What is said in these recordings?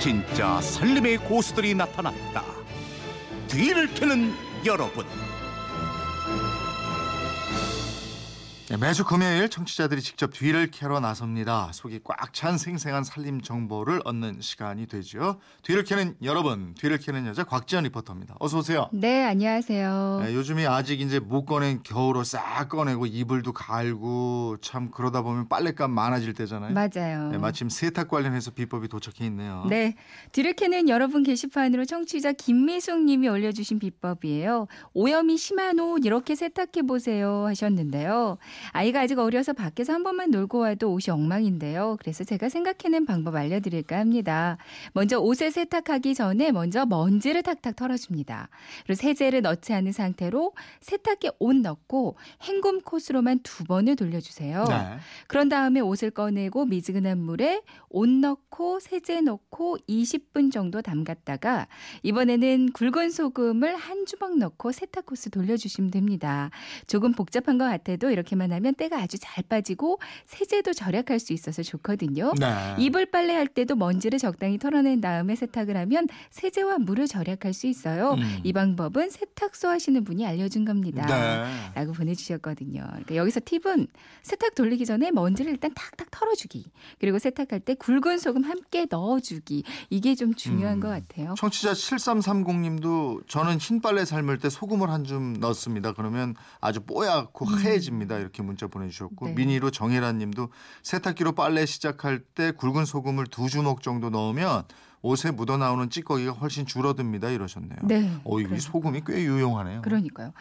진짜 살림의 고수들이 나타났다. 뒤를 캐는 여러분. 네, 매주 금요일 청취자들이 직접 뒤를 캐러 나섭니다. 속이 꽉 찬 생생한 살림 정보를 얻는 시간이 되죠. 뒤를 캐는 여러분, 뒤를 캐는 여자 곽지연 리포터입니다. 어서 오세요. 네, 안녕하세요. 네, 요즘이 아직 이제 못 꺼낸 겨울옷 싹 꺼내고 이불도 갈고 참 그러다 보면 빨래값 많아질 때잖아요. 맞아요. 네, 마침 세탁 관련해서 비법이 도착해 있네요. 네, 뒤를 캐는 여러분 게시판으로 청취자 김미숙 님이 올려주신 비법이에요. 오염이 심한 옷 이렇게 세탁해 보세요 하셨는데요. 아이가 아직 어려서 밖에서 한 번만 놀고 와도 옷이 엉망인데요. 그래서 제가 생각해낸 방법 알려드릴까 합니다. 먼저 옷을 세탁하기 전에 먼저 먼지를 탁탁 털어줍니다. 그리고 세제를 넣지 않은 상태로 세탁기에 옷 넣고 헹굼 코스로만 두 번을 돌려주세요. 네. 그런 다음에 옷을 꺼내고 미지근한 물에 옷 넣고 세제 넣고 20분 정도 담갔다가 이번에는 굵은 소금을 한 주먹 넣고 세탁 코스 돌려주시면 됩니다. 조금 복잡한 것 같아도 이렇게만 하면 때가 아주 잘 빠지고 세제도 절약할 수 있어서 좋거든요. 네. 이불 빨래할 때도 먼지를 적당히 털어낸 다음에 세탁을 하면 세제와 물을 절약할 수 있어요. 음. 이 방법은 세탁소 하시는 분이 알려준 겁니다. 네. 라고 보내주셨거든요. 그러니까 여기서 팁은 세탁 돌리기 전에 먼지를 일단 탁탁 털어주기. 그리고 세탁할 때 굵은 소금 함께 넣어주기. 이게 좀 중요한 음. 것 같아요. 청취자 7330님도 저는 흰 빨래 삶을 때 소금을 한 줌 넣습니다. 그러면 아주 뽀얗고 하얘집니다. 이렇게 문자 보내주셨고 네. 미니로 정혜란님도 세탁기로 빨래 시작할 때 굵은 소금을 두 주먹 정도 넣으면 옷에 묻어 나오는 찌꺼기가 훨씬 줄어듭니다. 이러셨네요. 네. 어, 이. 소금이 꽤 유용하네요. 그러니까요.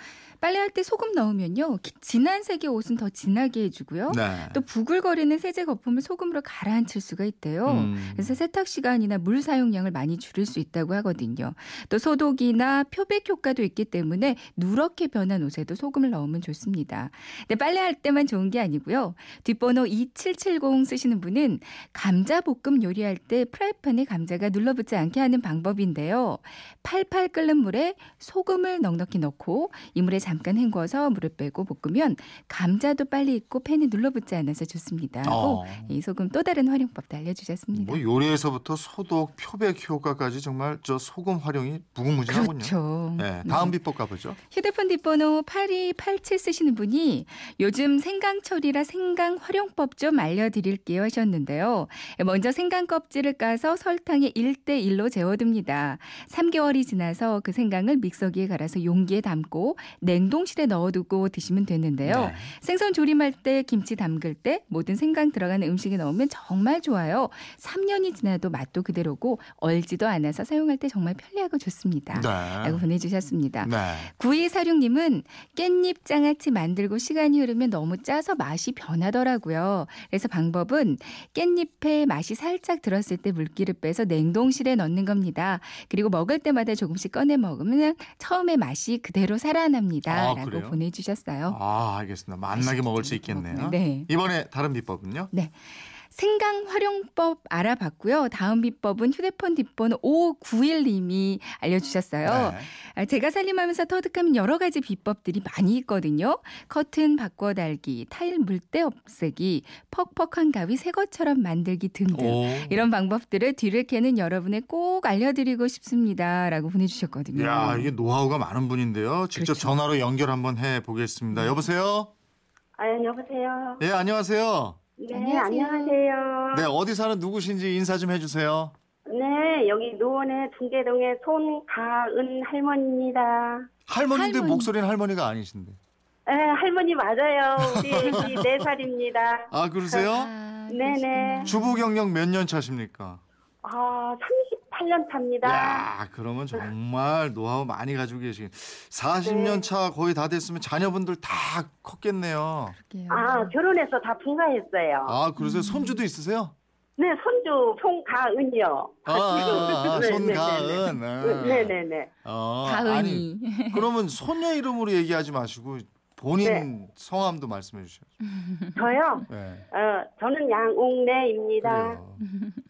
빨래할 때 소금 넣으면요. 기- 진한 색의 옷은 더 진하게 해주고요. 네. 또 부글거리는 세제 거품을 소금으로 가라앉힐 수가 있대요. 음. 그래서 세탁 시간이나 물 사용량을 많이 줄일 수 있다고 하거든요. 또 소독이나 표백 효과도 있기 때문에 누렇게 변한 옷에도 소금을 넣으면 좋습니다. 근데 빨래할 때만 좋은 게 아니고요. 뒷번호 2770 쓰시는 분은 감자 볶음 요리할 때 프라이팬에 감자가 눌러붙지 않게 하는 방법인데요. 팔팔 끓는 물에 소금을 넉넉히 넣고 이 물에 잠깐 헹궈서 물을 빼고 볶으면 감자도 빨리 익고 팬에 눌러붙지 않아서 좋습니다. 어. 이 소금 또 다른 활용법도 알려주셨습니다. 뭐 요리에서부터 소독, 표백 효과까지 정말 저 소금 활용이 무궁무진하군요. 그렇죠. 네, 다음 비법 가보죠. 휴대폰 뒷번호 8287 쓰시는 분이 요즘 생강철이라 생강 활용법 좀 알려드릴게요 하셨는데요. 먼저 생강 껍질을 까서 설탕에 1대1로 재워둡니다. 3개월이 지나서 그 생강을 믹서기에 갈아서 용기에 담고 냉 동실에 넣어두고 드시면 되는데요. 네. 생선 조림할 때 김치 담글 때 모든 생강 들어가는 음식에 넣으면 정말 좋아요. 3년이 지나도 맛도 그대로고 얼지도 않아서 사용할 때 정말 편리하고 좋습니다. 라고 네. 보내주셨습니다. 네. 9246님은 깻잎 장아찌 만들고 시간이 흐르면 너무 짜서 맛이 변하더라고요. 그래서 방법은 깻잎에 맛이 살짝 들었을 때 물기를 빼서 냉동실에 넣는 겁니다. 그리고 먹을 때마다 조금씩 꺼내 먹으면 처음에 맛이 그대로 살아납니다. 아, 라고 그래요? 보내주셨어요. 아, 알겠습니다. 맛나게 먹을 수 있겠네요. 네. 이번에 다른 비법은요? 생강 활용법 알아봤고요. 다음 비법은 휴대폰 뒷번호 591님이 알려주셨어요. 네. 아, 제가 살림하면서 터득하면 여러 가지 비법들이 많이 있거든요. 커튼 바꿔 달기, 타일 물때 없애기, 퍽퍽한 가위 새 것처럼 만들기 등등. 오. 이런 방법들을 뒤를 캐는 여러분에 꼭 알려드리고 싶습니다. 라고 보내주셨거든요. 야, 이게 노하우가 많은 분인데요. 직접 그렇죠. 전화로 연결 한번 해 보겠습니다. 여보세요? 아, 여보세요. 예, 안녕하세요. 네, 안녕하세요. 안녕하세요. 네, 어디 사는 누구신지 인사 좀 해주세요. 네, 여기 노원의 둥계동의 손가은 할머니입니다. 할머니인데 할머니. 목소리는 할머니가 아니신데. 네, 할머니 맞아요. 우리 애기 네 살입니다. 아, 그러세요? 아, 네네. 주부 경력 몇 년 차십니까? 아, 38년 차입니다. 야, 그러면 정말 노하우 많이 가지고 계신 40년 네. 차 거의 다 됐으면 자녀분들 다 컸겠네요. 그러게요. 아, 결혼해서 다 분가했어요. 아, 그러세요? 손주도 있으세요? 네, 손주 손가은이요. 아, 아, 아, 네, 손가은. 아. 네네 네. 어, 아니, 가은이. 그러면 손녀 이름으로 얘기하지 마시고 본인 네. 성함도 말씀해 주셔야죠. 저요? 네. 어, 저는 양옥래입니다. 그래요.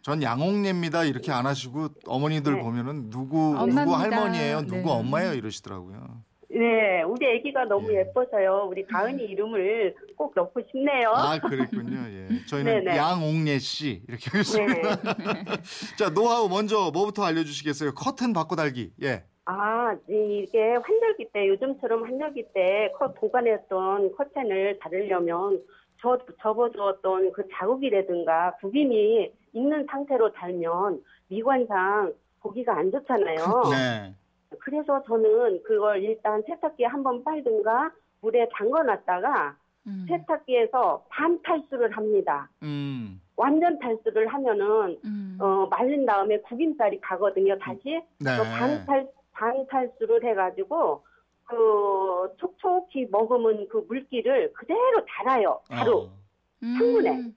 전 양옥래입니다. 이렇게 안 하시고 어머니들 네. 보면은 누구 누구 엄마입니다. 할머니예요, 누구 네. 엄마예요 이러시더라고요. 네, 네, 우리 아기가 너무 예. 예뻐서요. 우리 가은이 이름을 꼭 넣고 싶네요. 아 그랬군요. 예. 저희는 네네. 양옥례 씨 이렇게 하겠습니다. 네. 자 노하우 먼저 뭐부터 알려주시겠어요? 커튼 바꿔 달기. 예. 아, 이게 환절기 때, 요즘처럼 환절기 때 커, 보관했던 커튼을 다르려면 저, 접어두었던 그 자국이라든가 구김이 있는 상태로 달면 미관상 보기가 안 좋잖아요. 네. 그래서 저는 그걸 일단 세탁기에 한번 빨든가 물에 담궈놨다가 음. 세탁기에서 반 탈수를 합니다. 음. 완전 탈수를 하면은 음. 어, 말린 다음에 구김살이 가거든요. 다시 네. 또 반탈 반탈수를 해가지고 그 촉촉히 머금은 그 물기를 그대로 달아요. 바로 어. 창문에. 음.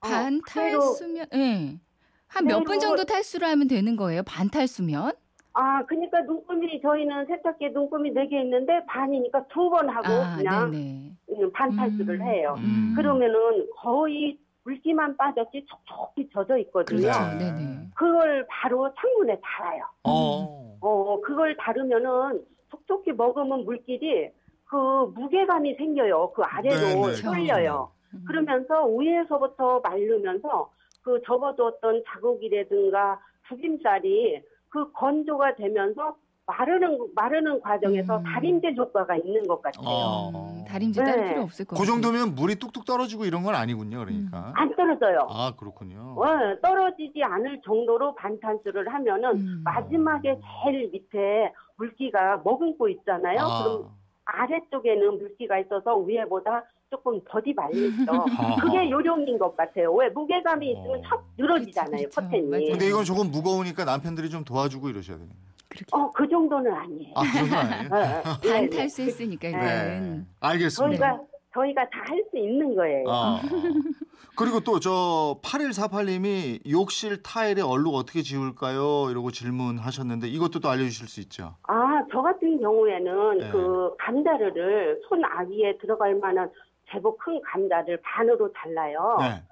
반 어, 그대로- 탈수면 예. 한몇 분 정도 탈수를 하면 되는 거예요? 반 탈수면? 아 그러니까 눈금이 저희는 세탁기에 눈금이 네 개 있는데 반이니까 두 번 하고 아, 그냥 네네. 음, 반탈수를 음. 해요. 음. 그러면은 거의 물기만 빠졌지 촉촉히 젖어 있거든요. 그렇죠. 네. 그걸 바로 창문에 달아요. 어. 어, 그걸 다루면은 촉촉히 먹으면 물길이 그 무게감이 생겨요. 그 아래로 네네. 쏠려요. 음. 그러면서 위에서부터 마르면서 그 접어두었던 자국이라든가 구김살이 그 건조가 되면서 마르는 마르는 과정에서 음. 다림질 효과가 있는 것 같아요. 어. 음, 다림질 따로 네. 필요 없을 것그 같아요. 정도면 물이 뚝뚝 떨어지고 이런 건 아니군요. 그러니까. 안 떨어져요. 아 그렇군요. 어, 떨어지지 않을 정도로 반탄수를 하면은 음. 마지막에 제일 밑에 물기가 머금고 있잖아요. 그럼 아래쪽에는 물기가 있어서 위에보다 조금 더디 말리죠. 그게 요령인 것 같아요. 왜 무게감이 있으면 어. 척 늘어지잖아요. 커튼이. 맞아요. 근데 이건 조금 무거우니까 남편들이 좀 도와주고 이러셔야 돼요. 그렇게 어, 그 정도는 아니에요. 아, 그 정도 아니에요? 어, 어. 반 네, 네. 탈수했으니까 네. 일단은 알겠습니다. 저희가 저희가 다 할 수 있는 거예요. 아. 그리고 또 저 8148님이 욕실 타일에 얼룩 어떻게 지울까요? 이러고 질문하셨는데 이것도 또 알려주실 수 있죠. 아, 저 같은 경우에는 네. 그 감자를 손 아기에 들어갈 만한 제법 큰 감자를 반으로 잘라요. 네.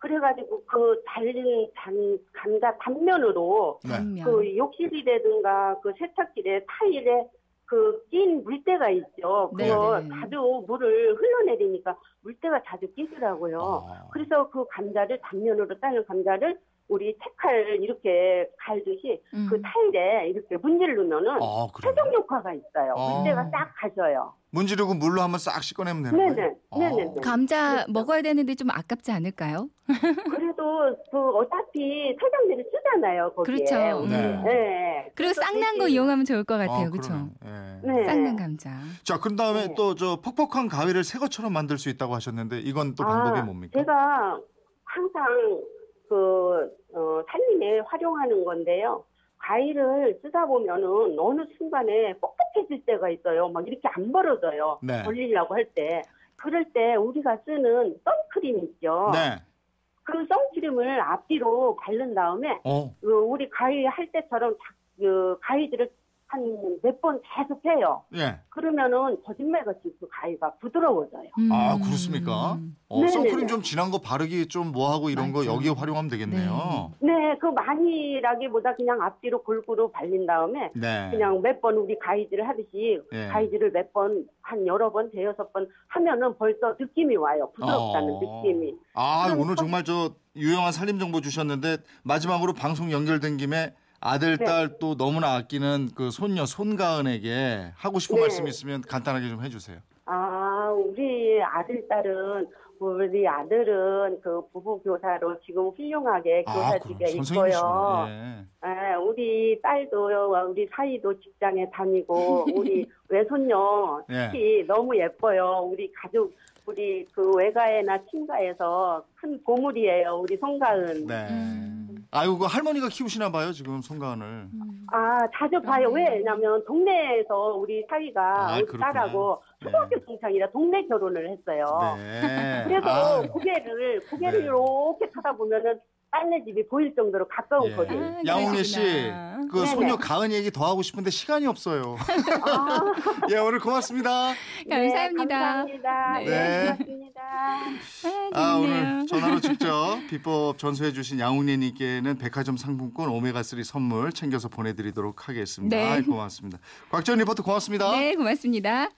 그래가지고 그 잘린 단, 감자 단면으로 네. 그 욕실이라든가 그 세탁실에 타일에 그 낀 물때가 있죠. 그거 네네. 자주 물을 흘러내리니까 물때가 자주 끼더라고요. 아. 그래서 그 감자를 단면으로 자른 감자를 우리 채칼 이렇게 갈듯이 음. 그 타일에 이렇게 문지르면은 아? 세정 효과가 있어요. 아. 물때가 싹 가져요. 문지르고 물로 한번 싹 씻어내면 되는 거예요? 네네. 아. 네네네. 감자 그렇죠. 먹어야 되는데 좀 아깝지 않을까요? 그래도 그 어차피 세정제를 쓰잖아요. 거기에. 그렇죠. 네. 음. 네. 그리고 그래서 쌍난 거 이용하면 좋을 것 아, 같아요. 그렇죠? 그러네. 예. 네. 쌍난 감자. 자, 그 다음에 네. 또저 퍽퍽한 가위를 새 것처럼 만들 수 있다고 하셨는데 이건 또 방법이 아, 뭡니까? 제가 항상 그 어, 살림에 활용하는 건데요. 과일을 쓰다 보면은 어느 순간에 뻑뻑 해질 때가 있어요. 막 이렇게 안 벌어져요. 네. 벌리려고 할 때. 그럴 때 우리가 쓰는 선크림 있죠. 네. 그 선크림을 앞뒤로 바른 다음에 어. 그 우리 가위 할 때처럼 자- 그 가위들을 한 몇 번 계속 해요. 예. 그러면은 거짓말같이 그 가위가 부드러워져요. 아, 음. 그렇습니까? 어, 네네네. 선크림 좀 진한 거 바르기 좀 뭐하고 이런 거 맞죠. 여기에 활용하면 되겠네요. 네, 그 많이라기보다 그냥 앞뒤로 골고루 발린 다음에 네. 그냥 몇 번 우리 가위질을 하듯이 예. 가위질을 몇 번, 한 여러 번, 대여섯 번 하면은 벌써 느낌이 와요. 부드럽다는 어. 느낌이. 아, 그럼 오늘 또- 정말 저 유용한 살림 정보 주셨는데 마지막으로 방송 연결된 김에 아들, 네. 딸또 너무나 아끼는 그 손녀 손가은에게 하고 싶은 네. 말씀 있으면 간단하게 좀 해주세요. 아, 우리 아들, 딸은, 우리 아들은 그 부부 교사로 지금 훌륭하게 아, 교사직에 그럼 있고요. 예. 아, 우리 딸도, 우리 사이도 직장에 다니고, 우리 외손녀 예. 특히 너무 예뻐요. 우리 가족, 우리 그 외가에나 친가에서 큰 보물이에요. 우리 송가은. 네. 음. 아이고, 그 할머니가 키우시나 봐요, 지금 손가은을. 음. 아, 자주 봐요. 그러네. 왜냐면 동네에서 우리 사이가 아, 우리 그렇구나. 딸하고 네. 초등학교 동창이라 동네 결혼을 했어요. 네. 그래서 아, 고개를 고개를 네. 이렇게 쳐다보면은 딸네 집이 보일 정도로 가까운 예. 거리. 아, 양홍래 씨, 그러시구나. 그 네네. 소녀 가은 얘기 더 하고 싶은데 시간이 없어요. 아, 예, 오늘 고맙습니다. 감사합니다. 네, 감사합니다. 네. 네, 고맙습니다. 아, 재밌네요. 오늘 전화로 직접 비법 전수해 주신 양웅래님께는 백화점 상품권 오메가3 선물 챙겨서 보내드리도록 하겠습니다. 네. 아이, 고맙습니다. 곽지연 리포터 고맙습니다. 네, 고맙습니다.